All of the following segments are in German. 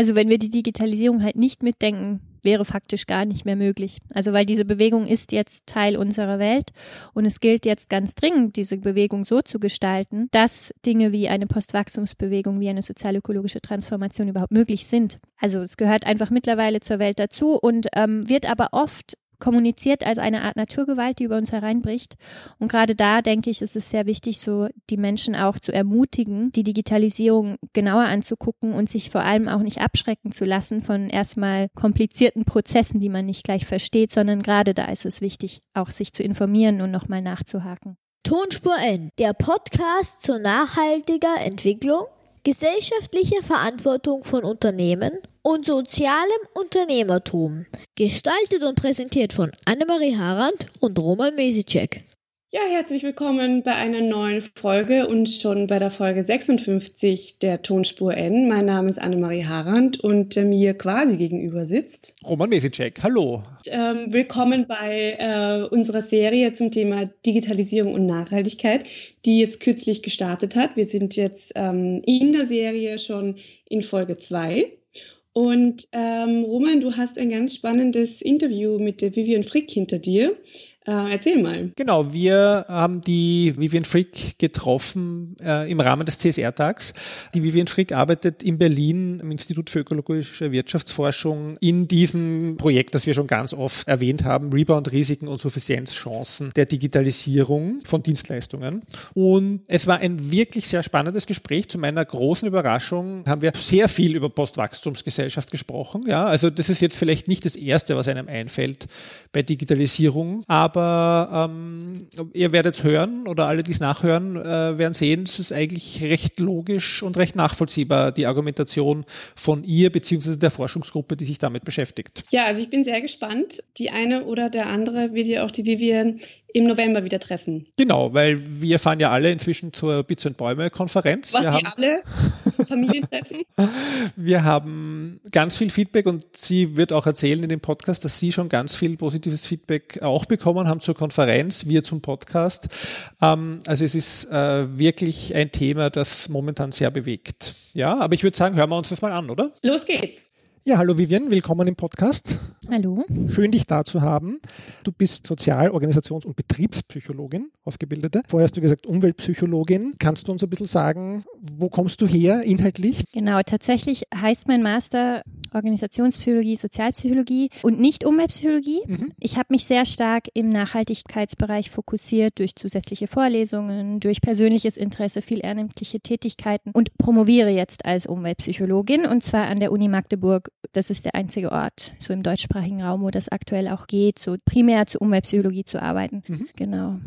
Also wenn wir die Digitalisierung halt nicht mitdenken, wäre faktisch gar nicht mehr möglich. Also weil diese Bewegung ist jetzt Teil unserer Welt und es gilt jetzt ganz dringend, diese Bewegung so zu gestalten, dass Dinge wie eine Postwachstumsbewegung, wie eine sozialökologische Transformation überhaupt möglich sind. Also es gehört einfach mittlerweile zur Welt dazu und ähm, wird aber oft kommuniziert als eine Art Naturgewalt, die über uns hereinbricht. Und gerade da denke ich, ist es sehr wichtig, so die Menschen auch zu ermutigen, die Digitalisierung genauer anzugucken und sich vor allem auch nicht abschrecken zu lassen von erstmal komplizierten Prozessen, die man nicht gleich versteht, sondern gerade da ist es wichtig, auch sich zu informieren und nochmal nachzuhaken. Tonspur N, der Podcast zur nachhaltiger Entwicklung, gesellschaftlicher Verantwortung von Unternehmen und sozialem Unternehmertum. Gestaltet und präsentiert von Annemarie Harand und Roman Mesicek. Ja, herzlich willkommen bei einer neuen Folge und schon bei der Folge 56 der Tonspur N. Mein Name ist Annemarie Harand und äh, mir quasi gegenüber sitzt Roman Mesicek. Hallo. Ähm, willkommen bei äh, unserer Serie zum Thema Digitalisierung und Nachhaltigkeit, die jetzt kürzlich gestartet hat. Wir sind jetzt ähm, in der Serie schon in Folge 2 und ähm, Roman, du hast ein ganz spannendes Interview mit der Vivian Frick hinter dir. Äh, erzähl mal. Genau, wir haben die Vivian Frick getroffen äh, im Rahmen des CSR-Tags. Die Vivian Frick arbeitet in Berlin im Institut für ökologische Wirtschaftsforschung in diesem Projekt, das wir schon ganz oft erwähnt haben, Rebound-Risiken und Suffizienzchancen der Digitalisierung von Dienstleistungen. Und es war ein wirklich sehr spannendes Gespräch. Zu meiner großen Überraschung haben wir sehr viel über Postwachstumsgesellschaft gesprochen. Ja, also das ist jetzt vielleicht nicht das Erste, was einem einfällt bei Digitalisierung, aber aber ähm, ihr werdet hören oder alle, die es nachhören, äh, werden sehen, es ist eigentlich recht logisch und recht nachvollziehbar, die Argumentation von ihr bzw. der Forschungsgruppe, die sich damit beschäftigt. Ja, also ich bin sehr gespannt. Die eine oder der andere wird ja auch die Vivian im November wieder treffen. Genau, weil wir fahren ja alle inzwischen zur Bits und Bäume Konferenz. Was wir haben, alle Familientreffen. wir haben ganz viel Feedback und sie wird auch erzählen in dem Podcast, dass sie schon ganz viel positives Feedback auch bekommen haben zur Konferenz, wir zum Podcast. Ähm, also es ist äh, wirklich ein Thema, das momentan sehr bewegt. Ja, aber ich würde sagen, hören wir uns das mal an, oder? Los geht's. Ja, hallo Vivian, willkommen im Podcast. Hallo. Schön, dich da zu haben. Du bist Sozial-, Organisations- und Betriebspsychologin, Ausgebildete. Vorher hast du gesagt Umweltpsychologin. Kannst du uns ein bisschen sagen, wo kommst du her inhaltlich? Genau, tatsächlich heißt mein Master Organisationspsychologie, Sozialpsychologie und nicht Umweltpsychologie. Mhm. Ich habe mich sehr stark im Nachhaltigkeitsbereich fokussiert durch zusätzliche Vorlesungen, durch persönliches Interesse, viel ehrenamtliche Tätigkeiten und promoviere jetzt als Umweltpsychologin und zwar an der Uni Magdeburg das ist der einzige Ort, so im deutschsprachigen Raum, wo das aktuell auch geht, so primär zur Umweltpsychologie zu arbeiten. Mhm. Genau.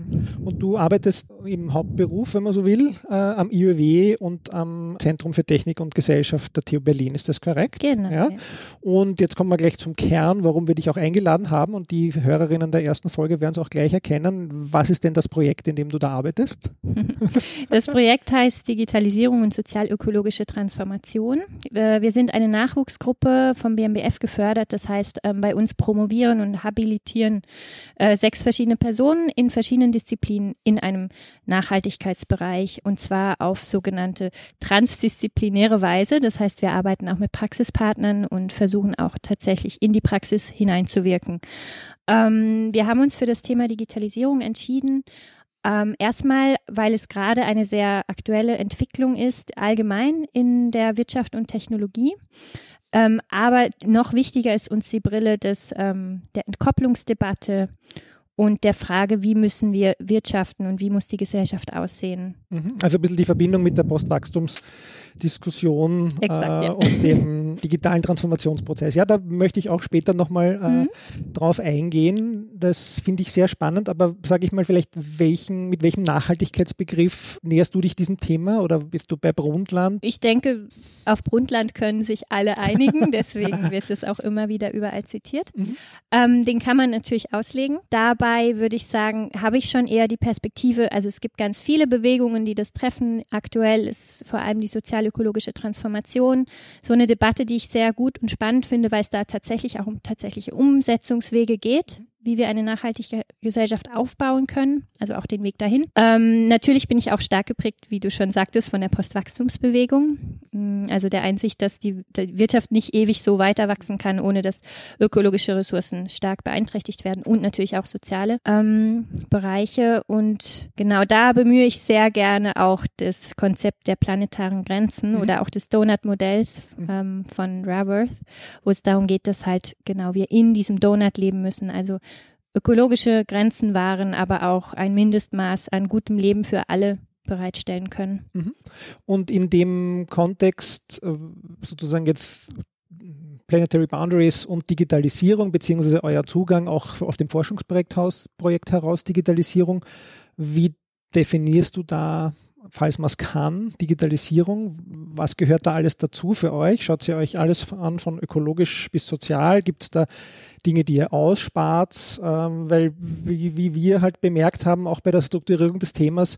Und du arbeitest im Hauptberuf, wenn man so will, äh, am IÖW und am Zentrum für Technik und Gesellschaft der TU Berlin. Ist das korrekt? Genau. Ja? ja. Und jetzt kommen wir gleich zum Kern, warum wir dich auch eingeladen haben. Und die Hörerinnen der ersten Folge werden es auch gleich erkennen. Was ist denn das Projekt, in dem du da arbeitest? Das Projekt heißt Digitalisierung und sozialökologische Transformation. Äh, wir sind eine Nachwuchsgruppe vom BMBF gefördert. Das heißt, ähm, bei uns promovieren und habilitieren äh, sechs verschiedene Personen in verschiedenen Disziplinen in einem Nachhaltigkeitsbereich und zwar auf sogenannte transdisziplinäre Weise. Das heißt, wir arbeiten auch mit Praxispartnern und versuchen auch tatsächlich in die Praxis hineinzuwirken. Ähm, wir haben uns für das Thema Digitalisierung entschieden, ähm, erstmal, weil es gerade eine sehr aktuelle Entwicklung ist, allgemein in der Wirtschaft und Technologie. Ähm, aber noch wichtiger ist uns die Brille des, ähm, der Entkopplungsdebatte und der Frage, wie müssen wir wirtschaften und wie muss die Gesellschaft aussehen. Mhm. Also ein bisschen die Verbindung mit der Postwachstumsdiskussion Exakt, äh, ja. und dem digitalen Transformationsprozess. Ja, da möchte ich auch später nochmal äh, mhm. drauf eingehen. Das finde ich sehr spannend, aber sage ich mal vielleicht, welchen, mit welchem Nachhaltigkeitsbegriff näherst du dich diesem Thema oder bist du bei Brundtland? Ich denke, auf Brundtland können sich alle einigen, deswegen wird es auch immer wieder überall zitiert. Mhm. Ähm, den kann man natürlich auslegen. Dabei würde ich sagen, habe ich schon eher die Perspektive, also es gibt ganz viele Bewegungen, die das treffen. Aktuell ist vor allem die sozialökologische Transformation so eine Debatte, die ich sehr gut und spannend finde, weil es da tatsächlich auch um tatsächliche Umsetzungswege geht wie wir eine nachhaltige Gesellschaft aufbauen können, also auch den Weg dahin. Ähm, natürlich bin ich auch stark geprägt, wie du schon sagtest, von der Postwachstumsbewegung, mm, also der Einsicht, dass die, die Wirtschaft nicht ewig so weiter wachsen kann, ohne dass ökologische Ressourcen stark beeinträchtigt werden und natürlich auch soziale ähm, Bereiche. Und genau da bemühe ich sehr gerne auch das Konzept der planetaren Grenzen mhm. oder auch des Donut-Modells mhm. ähm, von Raworth, wo es darum geht, dass halt genau wir in diesem Donut leben müssen. Also ökologische Grenzen wahren, aber auch ein Mindestmaß an gutem Leben für alle bereitstellen können. Mhm. Und in dem Kontext äh, sozusagen jetzt Planetary Boundaries und Digitalisierung, beziehungsweise euer Zugang auch aus dem Forschungsprojekt Projekt heraus, Digitalisierung, wie definierst du da falls man es kann, Digitalisierung, was gehört da alles dazu für euch? Schaut ihr euch alles an, von ökologisch bis sozial? Gibt es da Dinge, die ihr ausspart? Ähm, weil, wie, wie wir halt bemerkt haben, auch bei der Strukturierung des Themas,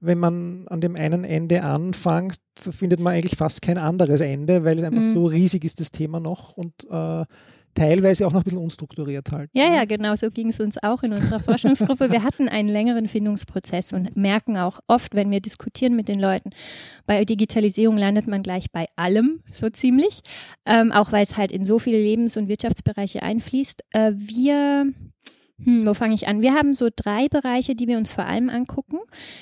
wenn man an dem einen Ende anfängt, findet man eigentlich fast kein anderes Ende, weil es einfach mhm. so riesig ist, das Thema noch und äh, teilweise auch noch ein bisschen unstrukturiert halt. Ja, ne? ja, genau so ging es uns auch in unserer Forschungsgruppe. Wir hatten einen längeren Findungsprozess und merken auch oft, wenn wir diskutieren mit den Leuten, bei Digitalisierung landet man gleich bei allem, so ziemlich, ähm, auch weil es halt in so viele Lebens- und Wirtschaftsbereiche einfließt. Äh, wir hm, wo fange ich an? Wir haben so drei Bereiche, die wir uns vor allem angucken.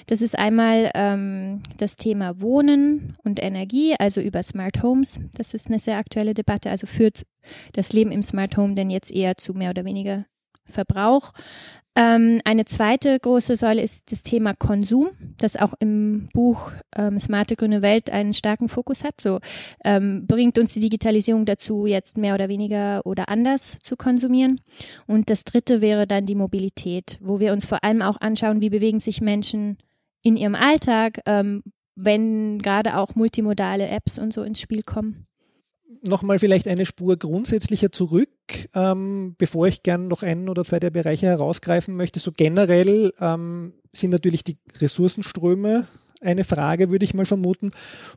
Das ist einmal ähm, das Thema Wohnen und Energie, also über Smart Homes. Das ist eine sehr aktuelle Debatte. Also führt das Leben im Smart Home denn jetzt eher zu mehr oder weniger Verbrauch? Ähm, eine zweite große Säule ist das Thema Konsum, das auch im Buch ähm, Smarte grüne Welt einen starken Fokus hat. So ähm, bringt uns die Digitalisierung dazu, jetzt mehr oder weniger oder anders zu konsumieren. Und das dritte wäre dann die Mobilität, wo wir uns vor allem auch anschauen, wie bewegen sich Menschen in ihrem Alltag, ähm, wenn gerade auch multimodale Apps und so ins Spiel kommen nochmal vielleicht eine Spur grundsätzlicher zurück, ähm, bevor ich gern noch einen oder zwei der Bereiche herausgreifen möchte. So generell ähm, sind natürlich die Ressourcenströme eine Frage, würde ich mal vermuten,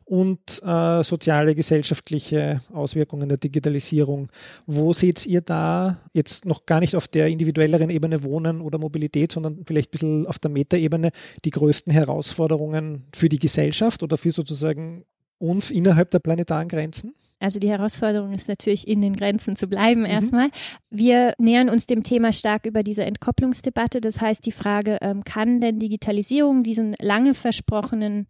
und äh, soziale, gesellschaftliche Auswirkungen der Digitalisierung. Wo seht ihr da jetzt noch gar nicht auf der individuelleren Ebene Wohnen oder Mobilität, sondern vielleicht ein bisschen auf der Metaebene die größten Herausforderungen für die Gesellschaft oder für sozusagen uns innerhalb der planetaren Grenzen? Also die Herausforderung ist natürlich, in den Grenzen zu bleiben mhm. erstmal. Wir nähern uns dem Thema stark über diese Entkopplungsdebatte. Das heißt, die Frage, ähm, kann denn Digitalisierung diesen lange versprochenen,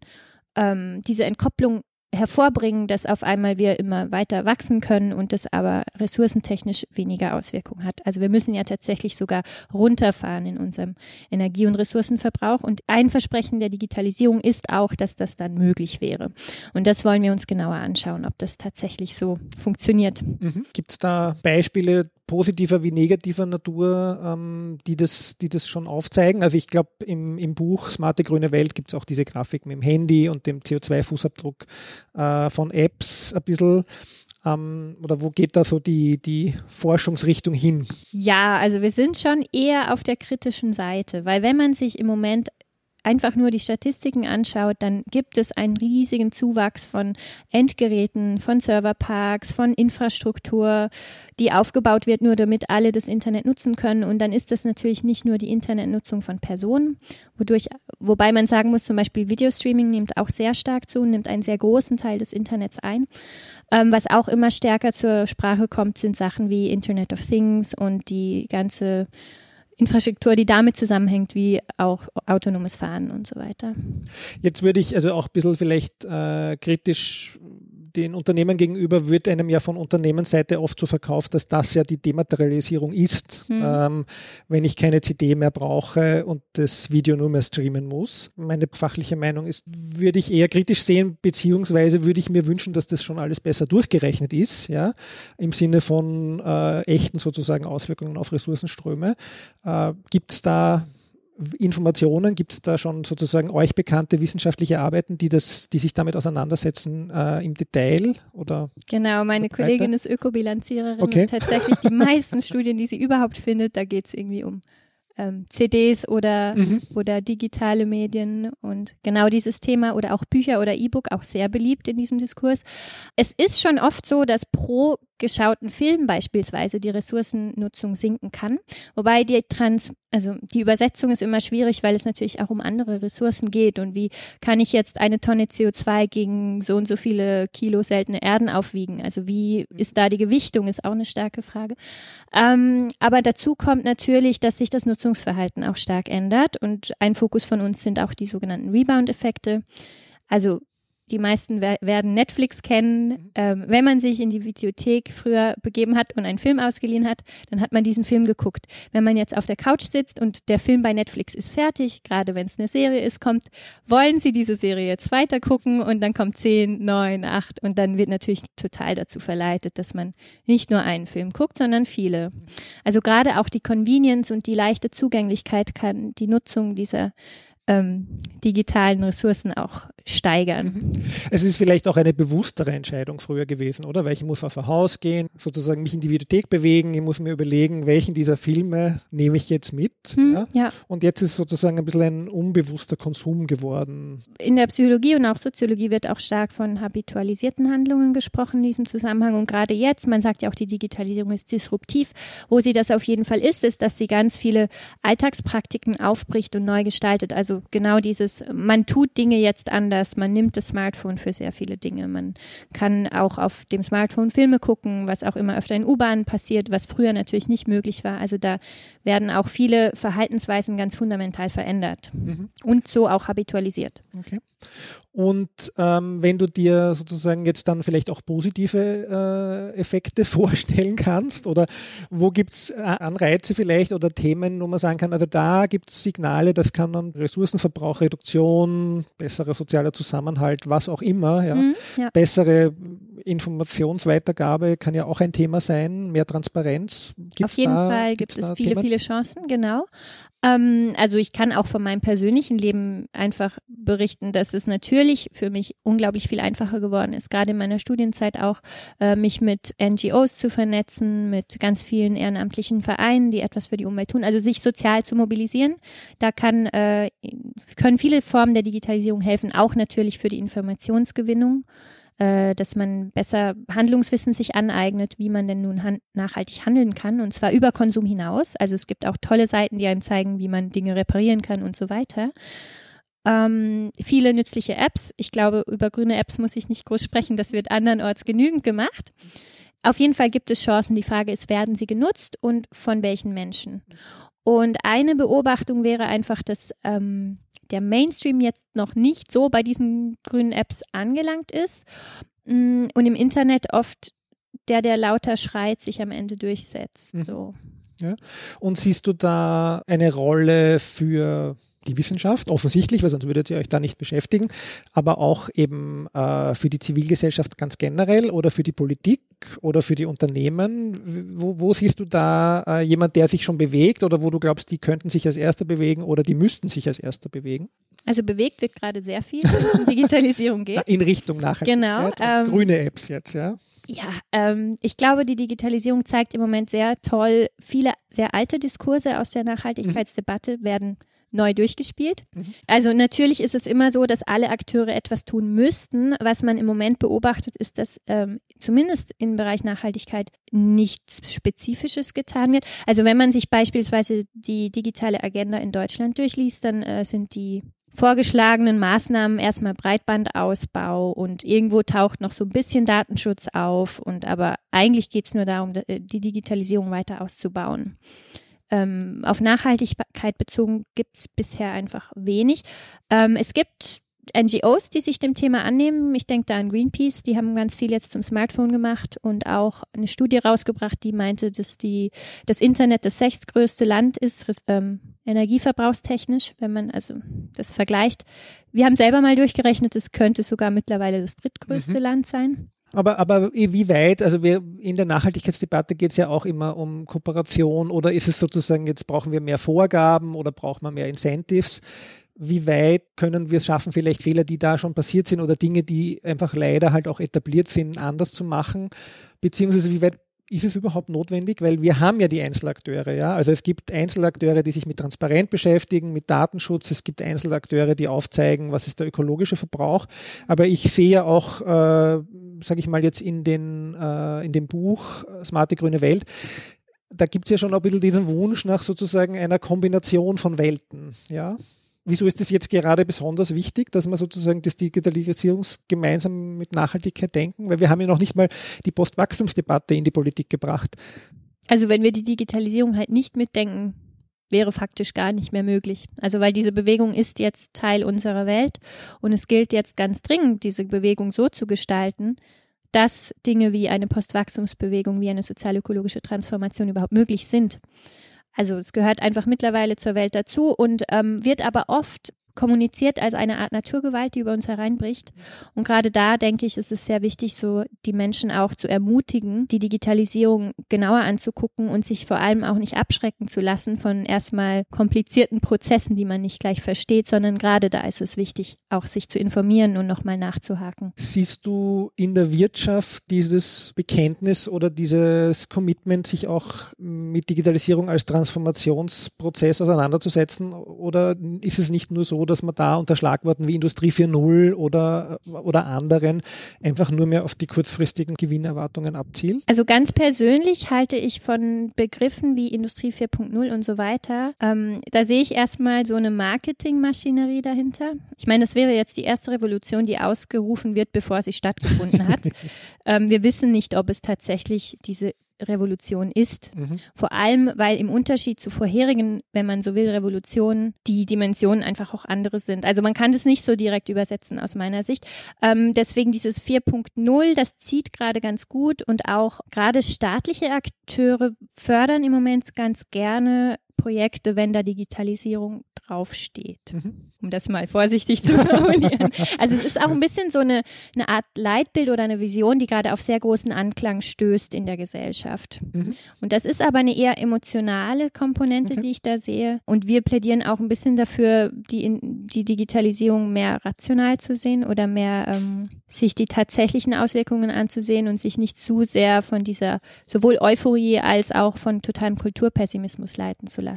ähm, diese Entkopplung hervorbringen, dass auf einmal wir immer weiter wachsen können und das aber ressourcentechnisch weniger Auswirkungen hat. Also wir müssen ja tatsächlich sogar runterfahren in unserem Energie- und Ressourcenverbrauch. Und ein Versprechen der Digitalisierung ist auch, dass das dann möglich wäre. Und das wollen wir uns genauer anschauen, ob das tatsächlich so funktioniert. Mhm. Gibt es da Beispiele, positiver wie negativer Natur, ähm, die, das, die das schon aufzeigen. Also ich glaube, im, im Buch Smarte grüne Welt gibt es auch diese Grafik mit dem Handy und dem CO2-Fußabdruck äh, von Apps ein bisschen. Ähm, oder wo geht da so die, die Forschungsrichtung hin? Ja, also wir sind schon eher auf der kritischen Seite, weil wenn man sich im Moment einfach nur die Statistiken anschaut, dann gibt es einen riesigen Zuwachs von Endgeräten, von Serverparks, von Infrastruktur, die aufgebaut wird, nur damit alle das Internet nutzen können. Und dann ist das natürlich nicht nur die Internetnutzung von Personen, wodurch, wobei man sagen muss, zum Beispiel Videostreaming nimmt auch sehr stark zu nimmt einen sehr großen Teil des Internets ein. Ähm, was auch immer stärker zur Sprache kommt, sind Sachen wie Internet of Things und die ganze Infrastruktur, die damit zusammenhängt, wie auch autonomes Fahren und so weiter. Jetzt würde ich also auch ein bisschen vielleicht äh, kritisch den Unternehmen gegenüber wird einem ja von Unternehmensseite oft so verkauft, dass das ja die Dematerialisierung ist, mhm. ähm, wenn ich keine CD mehr brauche und das Video nur mehr streamen muss. Meine fachliche Meinung ist, würde ich eher kritisch sehen, beziehungsweise würde ich mir wünschen, dass das schon alles besser durchgerechnet ist, ja, im Sinne von äh, echten sozusagen Auswirkungen auf Ressourcenströme. Äh, Gibt es da Informationen? Gibt es da schon sozusagen euch bekannte wissenschaftliche Arbeiten, die, das, die sich damit auseinandersetzen äh, im Detail? Oder genau, meine Kollegin ist Ökobilanziererin okay. und tatsächlich die meisten Studien, die sie überhaupt findet, da geht es irgendwie um ähm, CDs oder, mhm. oder digitale Medien und genau dieses Thema oder auch Bücher oder E-Book auch sehr beliebt in diesem Diskurs. Es ist schon oft so, dass pro geschauten Film beispielsweise die Ressourcennutzung sinken kann. Wobei die Trans, also die Übersetzung ist immer schwierig, weil es natürlich auch um andere Ressourcen geht und wie kann ich jetzt eine Tonne CO2 gegen so und so viele Kilo seltene Erden aufwiegen? Also wie ist da die Gewichtung, ist auch eine starke Frage. Ähm, aber dazu kommt natürlich, dass sich das Nutzungsverhalten auch stark ändert und ein Fokus von uns sind auch die sogenannten Rebound-Effekte. Also die meisten werden Netflix kennen. Mhm. Ähm, wenn man sich in die Videothek früher begeben hat und einen Film ausgeliehen hat, dann hat man diesen Film geguckt. Wenn man jetzt auf der Couch sitzt und der Film bei Netflix ist fertig, gerade wenn es eine Serie ist, kommt, wollen Sie diese Serie jetzt weiter gucken und dann kommt 10, 9, 8 und dann wird natürlich total dazu verleitet, dass man nicht nur einen Film guckt, sondern viele. Also gerade auch die Convenience und die leichte Zugänglichkeit kann die Nutzung dieser ähm, digitalen Ressourcen auch steigern. Es ist vielleicht auch eine bewusstere Entscheidung früher gewesen, oder? Weil ich muss außer Haus gehen, sozusagen mich in die Videothek bewegen, ich muss mir überlegen, welchen dieser Filme nehme ich jetzt mit. Hm, ja? ja? Und jetzt ist sozusagen ein bisschen ein unbewusster Konsum geworden. In der Psychologie und auch Soziologie wird auch stark von habitualisierten Handlungen gesprochen in diesem Zusammenhang. Und gerade jetzt, man sagt ja auch, die Digitalisierung ist disruptiv. Wo sie das auf jeden Fall ist, ist, dass sie ganz viele Alltagspraktiken aufbricht und neu gestaltet. Also genau dieses, man tut Dinge jetzt anders anders. Man nimmt das Smartphone für sehr viele Dinge. Man kann auch auf dem Smartphone Filme gucken, was auch immer öfter in U-Bahnen passiert, was früher natürlich nicht möglich war. Also da werden auch viele Verhaltensweisen ganz fundamental verändert mhm. und so auch habitualisiert. Okay. Und ähm, wenn du dir sozusagen jetzt dann vielleicht auch positive äh, Effekte vorstellen kannst oder wo gibt es äh, Anreize vielleicht oder Themen, wo man sagen kann, also da gibt es Signale, das kann dann Ressourcenverbrauch, Reduktion, besserer sozialer Zusammenhalt, was auch immer, ja. Mhm, ja. bessere Informationsweitergabe kann ja auch ein Thema sein, mehr Transparenz. Gibt's Auf jeden da, Fall gibt es viele, Themen? viele Chancen, genau. Ähm, also ich kann auch von meinem persönlichen Leben einfach berichten, dass es natürlich für mich unglaublich viel einfacher geworden ist, gerade in meiner Studienzeit auch, äh, mich mit NGOs zu vernetzen, mit ganz vielen ehrenamtlichen Vereinen, die etwas für die Umwelt tun, also sich sozial zu mobilisieren. Da kann, äh, können viele Formen der Digitalisierung helfen, auch natürlich für die Informationsgewinnung äh, dass man besser Handlungswissen sich aneignet, wie man denn nun han nachhaltig handeln kann und zwar über Konsum hinaus. Also es gibt auch tolle Seiten, die einem zeigen, wie man Dinge reparieren kann und so weiter. Ähm, viele nützliche Apps. Ich glaube, über grüne Apps muss ich nicht groß sprechen. Das wird andernorts genügend gemacht. Auf jeden Fall gibt es Chancen. Die Frage ist, werden sie genutzt und von welchen Menschen? Und eine Beobachtung wäre einfach, dass ähm, der Mainstream jetzt noch nicht so bei diesen grünen Apps angelangt ist mm, und im Internet oft der, der lauter schreit, sich am Ende durchsetzt. Mhm. So. Ja. Und siehst du da eine Rolle für die Wissenschaft, offensichtlich, weil sonst würdet ihr euch da nicht beschäftigen, aber auch eben äh, für die Zivilgesellschaft ganz generell oder für die Politik oder für die Unternehmen. Wo, wo siehst du da äh, jemand, der sich schon bewegt oder wo du glaubst, die könnten sich als Erster bewegen oder die müssten sich als Erster bewegen? Also bewegt wird gerade sehr viel, wenn Digitalisierung geht. In Richtung Nachhaltigkeit. Genau. Ähm, grüne Apps jetzt, ja. Ja, ähm, ich glaube, die Digitalisierung zeigt im Moment sehr toll, viele sehr alte Diskurse aus der Nachhaltigkeitsdebatte werden neu durchgespielt. Mhm. Also natürlich ist es immer so, dass alle Akteure etwas tun müssten. Was man im Moment beobachtet, ist, dass ähm, zumindest im Bereich Nachhaltigkeit nichts Spezifisches getan wird. Also wenn man sich beispielsweise die digitale Agenda in Deutschland durchliest, dann äh, sind die vorgeschlagenen Maßnahmen erstmal Breitbandausbau und irgendwo taucht noch so ein bisschen Datenschutz auf und aber eigentlich geht es nur darum, die Digitalisierung weiter auszubauen ähm, auf Nachhaltigkeit bezogen gibt es bisher einfach wenig. Ähm, es gibt NGOs, die sich dem Thema annehmen. Ich denke da an Greenpeace, die haben ganz viel jetzt zum Smartphone gemacht und auch eine Studie rausgebracht, die meinte, dass die, das Internet das sechstgrößte Land ist, ähm, energieverbrauchstechnisch, wenn man also das vergleicht. Wir haben selber mal durchgerechnet, es könnte sogar mittlerweile das drittgrößte mhm. Land sein. Aber, aber wie weit, also wir, in der Nachhaltigkeitsdebatte geht es ja auch immer um Kooperation oder ist es sozusagen, jetzt brauchen wir mehr Vorgaben oder braucht man mehr Incentives? Wie weit können wir es schaffen, vielleicht Fehler, die da schon passiert sind oder Dinge, die einfach leider halt auch etabliert sind, anders zu machen? Beziehungsweise wie weit ist es überhaupt notwendig? Weil wir haben ja die Einzelakteure, ja. Also es gibt Einzelakteure, die sich mit Transparent beschäftigen, mit Datenschutz. Es gibt Einzelakteure, die aufzeigen, was ist der ökologische Verbrauch. Aber ich sehe ja auch, äh, sage ich mal jetzt in, den, äh, in dem Buch Smarte grüne Welt, da gibt es ja schon ein bisschen diesen Wunsch nach sozusagen einer Kombination von Welten, ja. Wieso ist es jetzt gerade besonders wichtig, dass wir sozusagen das Digitalisierungs gemeinsam mit Nachhaltigkeit denken? Weil wir haben ja noch nicht mal die Postwachstumsdebatte in die Politik gebracht. Also wenn wir die Digitalisierung halt nicht mitdenken, wäre faktisch gar nicht mehr möglich. Also weil diese Bewegung ist jetzt Teil unserer Welt und es gilt jetzt ganz dringend, diese Bewegung so zu gestalten, dass Dinge wie eine Postwachstumsbewegung, wie eine sozialökologische Transformation überhaupt möglich sind. Also es gehört einfach mittlerweile zur Welt dazu und ähm, wird aber oft kommuniziert als eine Art Naturgewalt, die über uns hereinbricht. Und gerade da denke ich, ist es sehr wichtig, so die Menschen auch zu ermutigen, die Digitalisierung genauer anzugucken und sich vor allem auch nicht abschrecken zu lassen von erstmal komplizierten Prozessen, die man nicht gleich versteht, sondern gerade da ist es wichtig, auch sich zu informieren und nochmal nachzuhaken. Siehst du in der Wirtschaft dieses Bekenntnis oder dieses Commitment, sich auch mit Digitalisierung als Transformationsprozess auseinanderzusetzen? Oder ist es nicht nur so, dass man da unter Schlagworten wie Industrie 4.0 oder, oder anderen einfach nur mehr auf die kurzfristigen Gewinnerwartungen abzielt? Also ganz persönlich halte ich von Begriffen wie Industrie 4.0 und so weiter, ähm, da sehe ich erstmal so eine Marketingmaschinerie dahinter. Ich meine, das wäre jetzt die erste Revolution, die ausgerufen wird, bevor sie stattgefunden hat. ähm, wir wissen nicht, ob es tatsächlich diese Revolution ist. Mhm. Vor allem, weil im Unterschied zu vorherigen, wenn man so will, Revolutionen, die Dimensionen einfach auch andere sind. Also man kann das nicht so direkt übersetzen aus meiner Sicht. Ähm, deswegen dieses 4.0, das zieht gerade ganz gut und auch gerade staatliche Akteure fördern im Moment ganz gerne Projekte, wenn da Digitalisierung draufsteht, mhm. um das mal vorsichtig zu formulieren. also es ist auch ein bisschen so eine, eine Art Leitbild oder eine Vision, die gerade auf sehr großen Anklang stößt in der Gesellschaft. Mhm. Und das ist aber eine eher emotionale Komponente, okay. die ich da sehe. Und wir plädieren auch ein bisschen dafür, die, die Digitalisierung mehr rational zu sehen oder mehr ähm, sich die tatsächlichen Auswirkungen anzusehen und sich nicht zu sehr von dieser sowohl Euphorie als auch von totalem Kulturpessimismus leiten zu lassen.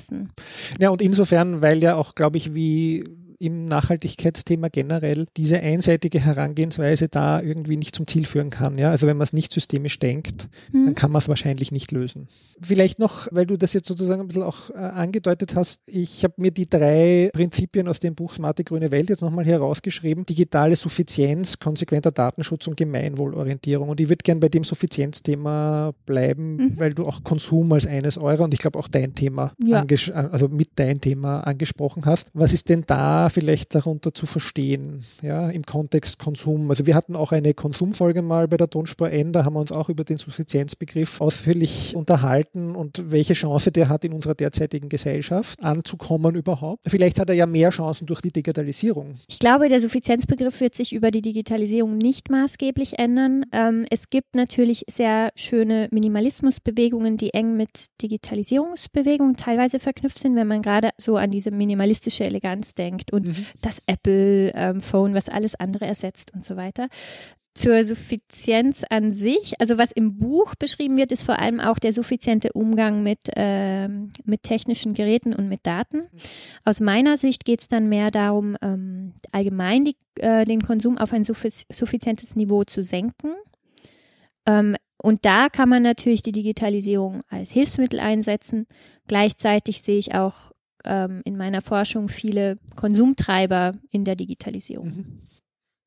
Ja, und insofern, weil ja auch, glaube ich, wie im Nachhaltigkeitsthema generell diese einseitige Herangehensweise da irgendwie nicht zum Ziel führen kann. Ja? Also wenn man es nicht systemisch denkt, mhm. dann kann man es wahrscheinlich nicht lösen. Vielleicht noch, weil du das jetzt sozusagen ein bisschen auch äh, angedeutet hast, ich habe mir die drei Prinzipien aus dem Buch Smarte Grüne Welt jetzt nochmal herausgeschrieben. Digitale Suffizienz, konsequenter Datenschutz und Gemeinwohlorientierung. Und ich würde gern bei dem Suffizienzthema bleiben, mhm. weil du auch Konsum als eines eurer und ich glaube auch dein Thema, ja. also mit dein Thema angesprochen hast. Was ist denn da vielleicht darunter zu verstehen, ja, im Kontext Konsum. Also wir hatten auch eine Konsumfolge mal bei der Tonspur N, da haben wir uns auch über den Suffizienzbegriff ausführlich unterhalten und welche Chance der hat in unserer derzeitigen Gesellschaft anzukommen überhaupt. Vielleicht hat er ja mehr Chancen durch die Digitalisierung. Ich glaube, der Suffizienzbegriff wird sich über die Digitalisierung nicht maßgeblich ändern. Ähm, es gibt natürlich sehr schöne Minimalismusbewegungen, die eng mit Digitalisierungsbewegungen teilweise verknüpft sind, wenn man gerade so an diese minimalistische Eleganz denkt und mhm. das Apple-Phone, ähm, was alles andere ersetzt und so weiter zur Suffizienz an sich. Also was im Buch beschrieben wird, ist vor allem auch der suffiziente Umgang mit, äh, mit technischen Geräten und mit Daten. Aus meiner Sicht geht es dann mehr darum, ähm, allgemein die, äh, den Konsum auf ein suffizientes Niveau zu senken. Ähm, und da kann man natürlich die Digitalisierung als Hilfsmittel einsetzen. Gleichzeitig sehe ich auch ähm, in meiner Forschung viele Konsumtreiber in der Digitalisierung. Mhm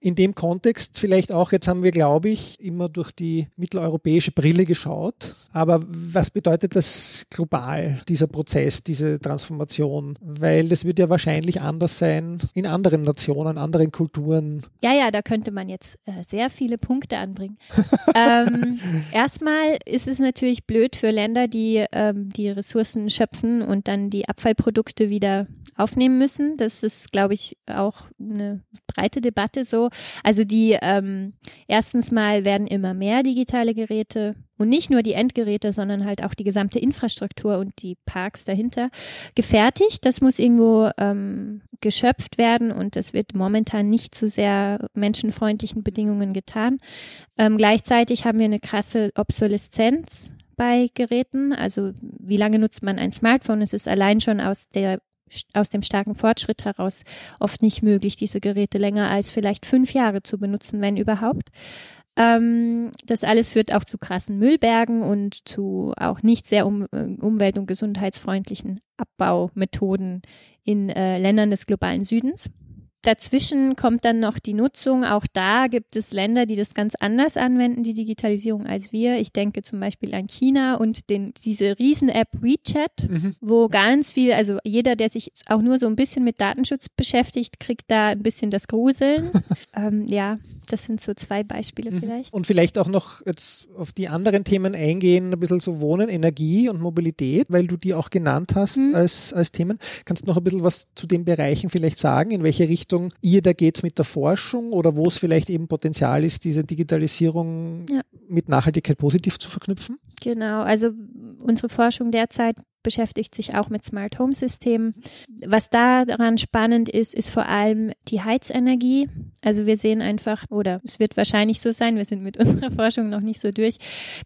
in dem Kontext vielleicht auch, jetzt haben wir, glaube ich, immer durch die mitteleuropäische Brille geschaut. Aber was bedeutet das global, dieser Prozess, diese Transformation? Weil das wird ja wahrscheinlich anders sein in anderen Nationen, anderen Kulturen. Ja, ja, da könnte man jetzt äh, sehr viele Punkte anbringen. ähm, erstmal ist es natürlich blöd für Länder, die ähm, die Ressourcen schöpfen und dann die Abfallprodukte wieder aufnehmen müssen. Das ist, glaube ich, auch eine breite Debatte so. Also die ähm, erstens mal werden immer mehr digitale Geräte und nicht nur die Endgeräte, sondern halt auch die gesamte Infrastruktur und die Parks dahinter gefertigt. Das muss irgendwo ähm, geschöpft werden und das wird momentan nicht zu sehr menschenfreundlichen Bedingungen getan. Ähm, gleichzeitig haben wir eine krasse Obsoleszenz bei Geräten. Also wie lange nutzt man ein Smartphone? Es ist allein schon aus der aus dem starken Fortschritt heraus oft nicht möglich, diese Geräte länger als vielleicht fünf Jahre zu benutzen, wenn überhaupt. Ähm, das alles führt auch zu krassen Müllbergen und zu auch nicht sehr um, äh, umwelt- und gesundheitsfreundlichen Abbaumethoden in äh, Ländern des globalen Südens. Dazwischen kommt dann noch die Nutzung. Auch da gibt es Länder, die das ganz anders anwenden, die Digitalisierung als wir. Ich denke zum Beispiel an China und den, diese Riesen-App WeChat, mhm. wo ganz viel, also jeder, der sich auch nur so ein bisschen mit Datenschutz beschäftigt, kriegt da ein bisschen das Gruseln. ähm, ja, das sind so zwei Beispiele mhm. vielleicht. Und vielleicht auch noch jetzt auf die anderen Themen eingehen, ein bisschen so Wohnen, Energie und Mobilität, weil du die auch genannt hast mhm. als, als Themen. Kannst du noch ein bisschen was zu den Bereichen vielleicht sagen, in welche Richtung ihr da geht mit der Forschung oder wo es vielleicht eben Potenzial ist, diese Digitalisierung ja. mit Nachhaltigkeit positiv zu verknüpfen? Genau, also unsere Forschung derzeit beschäftigt sich auch mit Smart Home Systemen. Was daran spannend ist, ist vor allem die Heizenergie. Also wir sehen einfach, oder es wird wahrscheinlich so sein, wir sind mit unserer Forschung noch nicht so durch,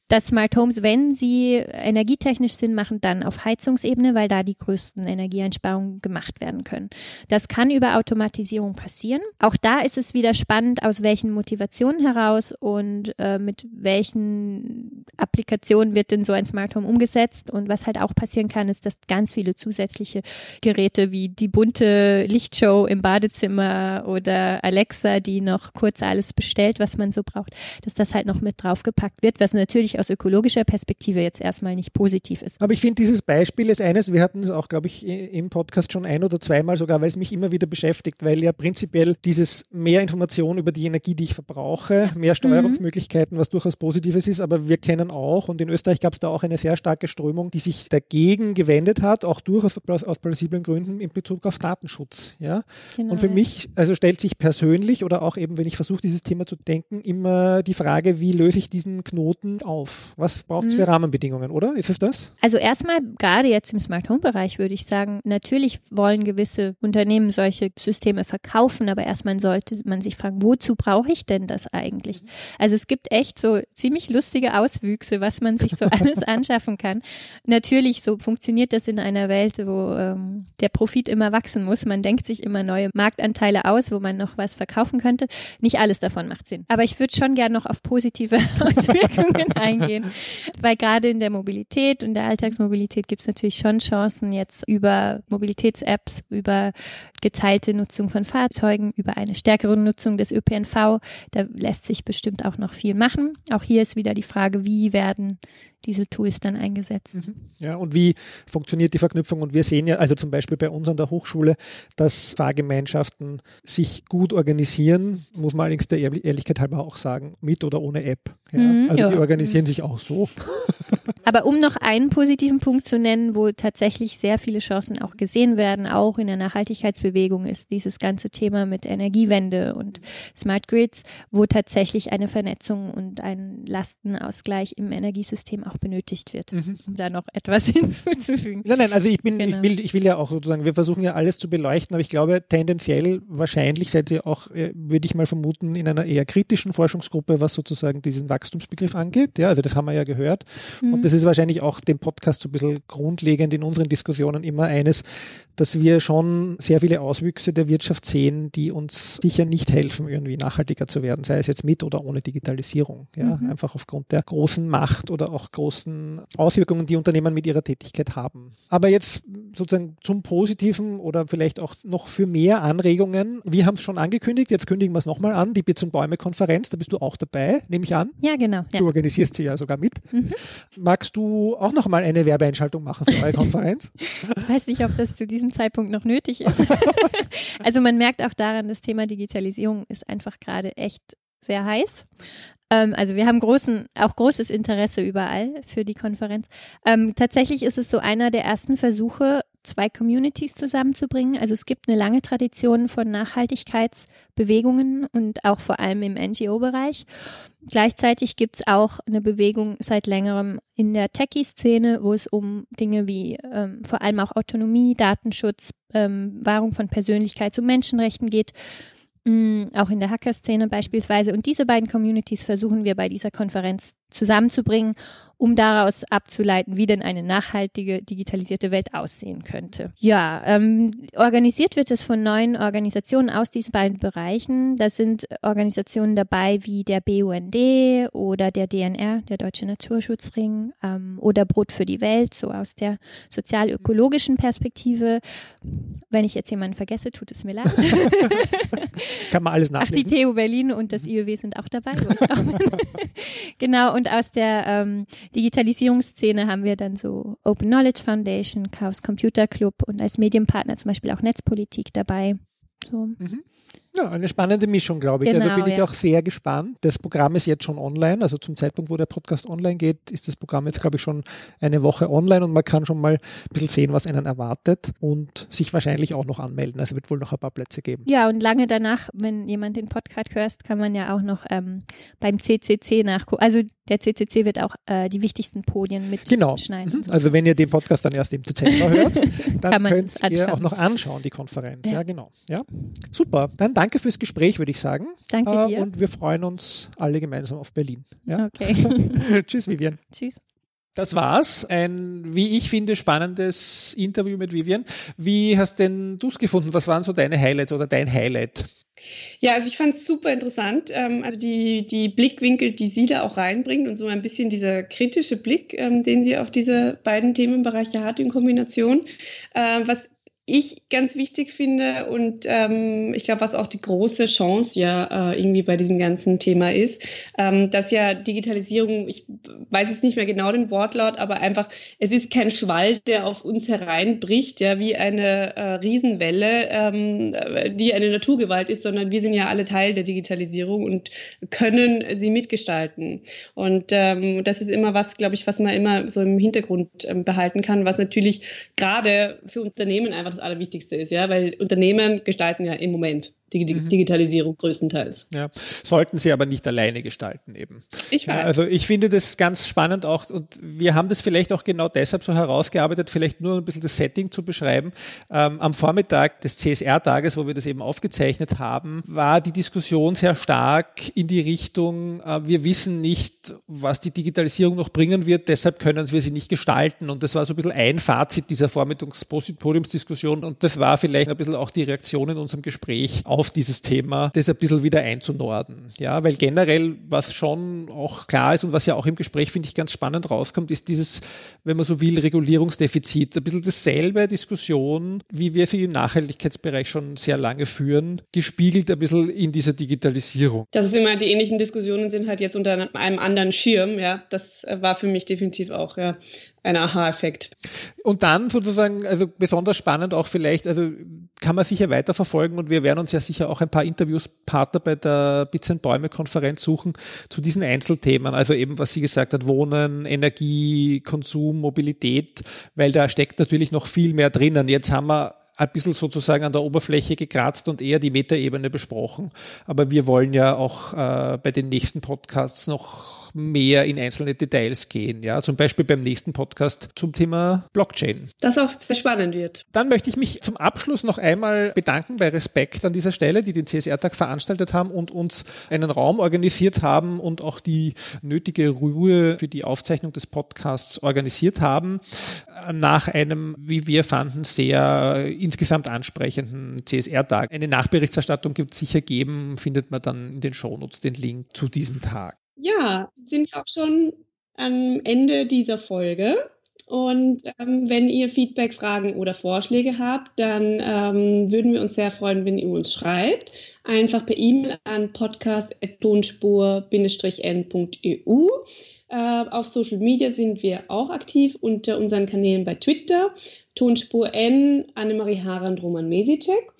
dass Smart Homes, wenn sie energietechnisch Sinn machen, dann auf Heizungsebene, weil da die größten Energieeinsparungen gemacht werden können. Das kann über Automatisierung passieren. Auch da ist es wieder spannend, aus welchen Motivationen heraus und äh, mit welchen Applikationen wird denn so ein Smart Home umgesetzt und was halt auch passieren passieren kann, ist, dass ganz viele zusätzliche Geräte wie die bunte Lichtshow im Badezimmer oder Alexa, die noch kurz alles bestellt, was man so braucht, dass das halt noch mit draufgepackt wird, was natürlich aus ökologischer Perspektive jetzt erstmal nicht positiv ist. Aber ich finde, dieses Beispiel ist eines, wir hatten es auch, glaube ich, im Podcast schon ein oder zweimal sogar, weil es mich immer wieder beschäftigt, weil ja prinzipiell dieses mehr Information über die Energie, die ich verbrauche, mehr mhm. Steuerungsmöglichkeiten, was durchaus Positives ist, aber wir kennen auch, und in Österreich gab es da auch eine sehr starke Strömung, die sich dagegen dagegen gewendet hat, auch durchaus aus plausiblen Gründen in Bezug auf Datenschutz. Ja? Genau, und für ja. mich, also stellt sich persönlich oder auch eben, wenn ich versuche, dieses Thema zu denken, immer die Frage, wie löse ich diesen Knoten auf? Was braucht es mhm. für Rahmenbedingungen, oder? Ist es das? Also erstmal, gerade jetzt im Smart Home Bereich würde ich sagen, natürlich wollen gewisse Unternehmen solche Systeme verkaufen, aber erstmal sollte man sich fragen, wozu brauche ich denn das eigentlich? Mhm. Also es gibt echt so ziemlich lustige Auswüchse, was man sich so alles anschaffen kann. Natürlich so funktioniert das in einer Welt, wo ähm, der Profit immer wachsen muss. Man denkt sich immer neue Marktanteile aus, wo man noch was verkaufen könnte. Nicht alles davon macht Sinn. Aber ich würde schon gerne noch auf positive Auswirkungen eingehen, weil gerade in der Mobilität und der Alltagsmobilität gibt es natürlich schon Chancen jetzt über Mobilitäts-Apps, über geteilte Nutzung von Fahrzeugen, über eine stärkere Nutzung des ÖPNV. Da lässt sich bestimmt auch noch viel machen. Auch hier ist wieder die Frage, wie werden diese Tools dann eingesetzt. Mhm. Ja, und wie funktioniert die Verknüpfung? Und wir sehen ja, also zum Beispiel bei uns an der Hochschule, dass Fahrgemeinschaften sich gut organisieren, muss man allerdings der Ehrlichkeit halber auch sagen, mit oder ohne App. Ja? Mhm, also ja. die organisieren mhm. sich auch so. Aber um noch einen positiven Punkt zu nennen, wo tatsächlich sehr viele Chancen auch gesehen werden, auch in der Nachhaltigkeitsbewegung, ist dieses ganze Thema mit Energiewende und Smart Grids, wo tatsächlich eine Vernetzung und ein Lastenausgleich im Energiesystem auch benötigt wird, mhm. um da noch etwas hinzuzufügen. Nein, nein, also ich bin, genau. ich will, ich will ja auch sozusagen, wir versuchen ja alles zu beleuchten, aber ich glaube tendenziell wahrscheinlich seid ihr auch, äh, würde ich mal vermuten, in einer eher kritischen Forschungsgruppe, was sozusagen diesen Wachstumsbegriff angeht. Ja, also das haben wir ja gehört. Mhm. Und das ist wahrscheinlich auch dem Podcast so ein bisschen grundlegend in unseren Diskussionen immer eines, dass wir schon sehr viele Auswüchse der Wirtschaft sehen, die uns sicher nicht helfen, irgendwie nachhaltiger zu werden, sei es jetzt mit oder ohne Digitalisierung. Ja, mhm. einfach aufgrund der großen Macht oder auch großen Auswirkungen, die Unternehmen mit ihrer Tätigkeit haben. Aber jetzt sozusagen zum Positiven oder vielleicht auch noch für mehr Anregungen. Wir haben es schon angekündigt, jetzt kündigen wir es nochmal an, die Bits und Bäume Konferenz, da bist du auch dabei, nehme ich an. Ja, genau. Ja. Du organisierst sie ja sogar mit. Mhm. Magst du auch nochmal eine Werbeeinschaltung machen für eure Konferenz? ich weiß nicht, ob das zu diesem Zeitpunkt noch nötig ist. also man merkt auch daran, das Thema Digitalisierung ist einfach gerade echt sehr heiß. Ähm, also wir haben großen, auch großes Interesse überall für die Konferenz. Ähm, tatsächlich ist es so einer der ersten Versuche, zwei Communities zusammenzubringen. Also es gibt eine lange Tradition von Nachhaltigkeitsbewegungen und auch vor allem im NGO-Bereich. Gleichzeitig gibt es auch eine Bewegung seit längerem in der Techie-Szene, wo es um Dinge wie ähm, vor allem auch Autonomie, Datenschutz, ähm, Wahrung von Persönlichkeits- und Menschenrechten geht. Mm, auch in der Hacker-Szene beispielsweise. Und diese beiden Communities versuchen wir bei dieser Konferenz zusammenzubringen um daraus abzuleiten, wie denn eine nachhaltige digitalisierte Welt aussehen könnte. Ja, ähm, organisiert wird es von neun Organisationen aus diesen beiden Bereichen. Da sind Organisationen dabei wie der BUND oder der DNR, der Deutsche Naturschutzring, ähm, oder Brot für die Welt, so aus der sozial-ökologischen Perspektive. Wenn ich jetzt jemanden vergesse, tut es mir leid. Kann man alles nachlesen. Ach, die TU Berlin und das IOW sind auch dabei. Auch genau, und aus der ähm, Digitalisierungsszene haben wir dann so Open Knowledge Foundation, Chaos Computer Club und als Medienpartner zum Beispiel auch Netzpolitik dabei. So. Mhm. Ja, eine spannende Mischung, glaube ich. Also genau, also bin ich auch sehr gespannt. Das Programm ist jetzt schon online. Also zum Zeitpunkt, wo der Podcast online geht, ist das Programm jetzt, glaube ich, schon eine Woche online und man kann schon mal ein bisschen sehen, was einen erwartet und sich wahrscheinlich auch noch anmelden. Also wird wohl noch ein paar Plätze geben. Ja, und lange danach, wenn jemand den Podcast hört, kann man ja auch noch ähm, beim CCC nachgucken. Also der CCC wird auch äh, die wichtigsten Podien mitschneiden. Genau. Mhm. Also wenn ihr den Podcast dann erst im Dezember hört, dann könnt ihr auch noch anschauen, die Konferenz. Ja, ja genau. Ja. Super. Dann danke danke fürs Gespräch, würde ich sagen. Danke äh, dir. Und wir freuen uns alle gemeinsam auf Berlin. Ja? Okay. Tschüss, Vivian. Tschüss. Das war's. Ein, wie ich finde, spannendes Interview mit Vivian. Wie hast denn du es gefunden? Was waren so deine Highlights oder dein Highlight? Ja, also ich fand es super interessant. Ähm, also die, die Blickwinkel, die sie da auch reinbringt und so ein bisschen dieser kritische Blick, ähm, den sie auf diese beiden Themenbereiche hat in Kombination. Äh, was ich ganz wichtig finde und ähm, ich glaube, was auch die große Chance ja äh, irgendwie bei diesem ganzen Thema ist, ähm, dass ja Digitalisierung, ich weiß jetzt nicht mehr genau den Wortlaut, aber einfach, es ist kein Schwall, der auf uns hereinbricht, ja, wie eine äh, Riesenwelle, ähm, die eine Naturgewalt ist, sondern wir sind ja alle Teil der Digitalisierung und können sie mitgestalten. Und ähm, das ist immer was, glaube ich, was man immer so im Hintergrund ähm, behalten kann, was natürlich gerade für Unternehmen einfach das Allerwichtigste ist, ja, weil Unternehmen gestalten ja im Moment die mhm. Digitalisierung größtenteils. Ja, sollten sie aber nicht alleine gestalten eben. Ich weiß. Ja, also ich finde das ganz spannend auch und wir haben das vielleicht auch genau deshalb so herausgearbeitet, vielleicht nur ein bisschen das Setting zu beschreiben. Ähm, am Vormittag des CSR-Tages, wo wir das eben aufgezeichnet haben, war die Diskussion sehr stark in die Richtung, äh, wir wissen nicht, was die Digitalisierung noch bringen wird, deshalb können wir sie nicht gestalten und das war so ein bisschen ein Fazit dieser Vormittags-Podiumsdiskussion und das war vielleicht ein bisschen auch die Reaktion in unserem Gespräch auf auf dieses Thema, das ein bisschen wieder einzunorden. Ja, weil generell, was schon auch klar ist und was ja auch im Gespräch, finde ich, ganz spannend rauskommt, ist dieses, wenn man so will, Regulierungsdefizit. Ein bisschen dasselbe Diskussion, wie wir sie im Nachhaltigkeitsbereich schon sehr lange führen, gespiegelt ein bisschen in dieser Digitalisierung. Das ist immer, die ähnlichen Diskussionen sind halt jetzt unter einem anderen Schirm, ja. Das war für mich definitiv auch, ja, ein Aha-Effekt. Und dann sozusagen, also besonders spannend auch vielleicht, also kann man sicher weiterverfolgen und wir werden uns ja sicher auch ein paar Interviewspartner bei der Bits Bäume Konferenz suchen zu diesen Einzelthemen, also eben was sie gesagt hat, Wohnen, Energie, Konsum, Mobilität, weil da steckt natürlich noch viel mehr drinnen. Jetzt haben wir ein bisschen sozusagen an der Oberfläche gekratzt und eher die Metaebene besprochen. Aber wir wollen ja auch äh, bei den nächsten Podcasts noch mehr in einzelne Details gehen. Ja, zum Beispiel beim nächsten Podcast zum Thema Blockchain. Das auch sehr spannend wird. Dann möchte ich mich zum Abschluss noch einmal bedanken bei Respekt an dieser Stelle, die den CSR-Tag veranstaltet haben und uns einen Raum organisiert haben und auch die nötige Ruhe für die Aufzeichnung des Podcasts organisiert haben. Nach einem, wie wir fanden, sehr insgesamt ansprechenden CSR-Tag. Eine Nachberichterstattung gibt es sicher geben, findet man dann in den Shownotes den Link zu diesem Tag. Ja, sind wir auch schon am Ende dieser Folge. Und ähm, wenn ihr Feedback, Fragen oder Vorschläge habt, dann ähm, würden wir uns sehr freuen, wenn ihr uns schreibt. Einfach per E-Mail an podcast.tonspur-n.eu. Äh, auf Social Media sind wir auch aktiv unter unseren Kanälen bei Twitter, Tonspur N, Annemarie Harand, Roman Mesicek.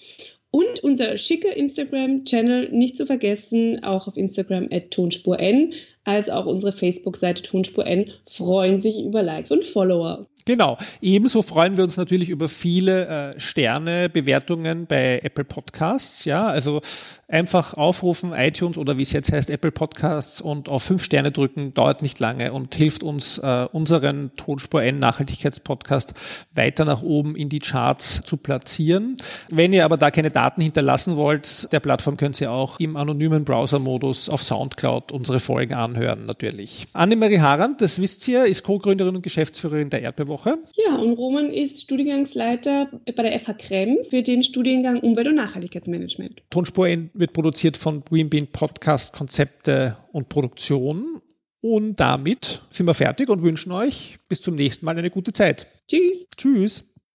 Und unser schicker Instagram-Channel nicht zu vergessen, auch auf Instagram at tonspurn, als auch unsere Facebook-Seite Tonspur N freuen sich über Likes und Follower. Genau. Ebenso freuen wir uns natürlich über viele äh, Sterne, Bewertungen bei Apple Podcasts. Ja, also einfach aufrufen, iTunes oder wie es jetzt heißt, Apple Podcasts und auf fünf Sterne drücken, dauert nicht lange und hilft uns, äh, unseren Tonspur N Nachhaltigkeitspodcast weiter nach oben in die Charts zu platzieren. Wenn ihr aber da keine Daten hinterlassen wollt, der Plattform könnt ihr auch im anonymen Browser-Modus auf Soundcloud unsere Folgen an anhören natürlich. Annemarie Harand, das wisst ihr, ist Co-Gründerin und Geschäftsführerin der Erdbeerwoche. Ja, und Roman ist Studiengangsleiter bei der FH Krem für den Studiengang Umwelt- und Nachhaltigkeitsmanagement. Tonspur wird produziert von Green Bean Podcast Konzepte und Produktion. Und damit sind wir fertig und wünschen euch bis zum nächsten Mal eine gute Zeit. Tschüss. Tschüss.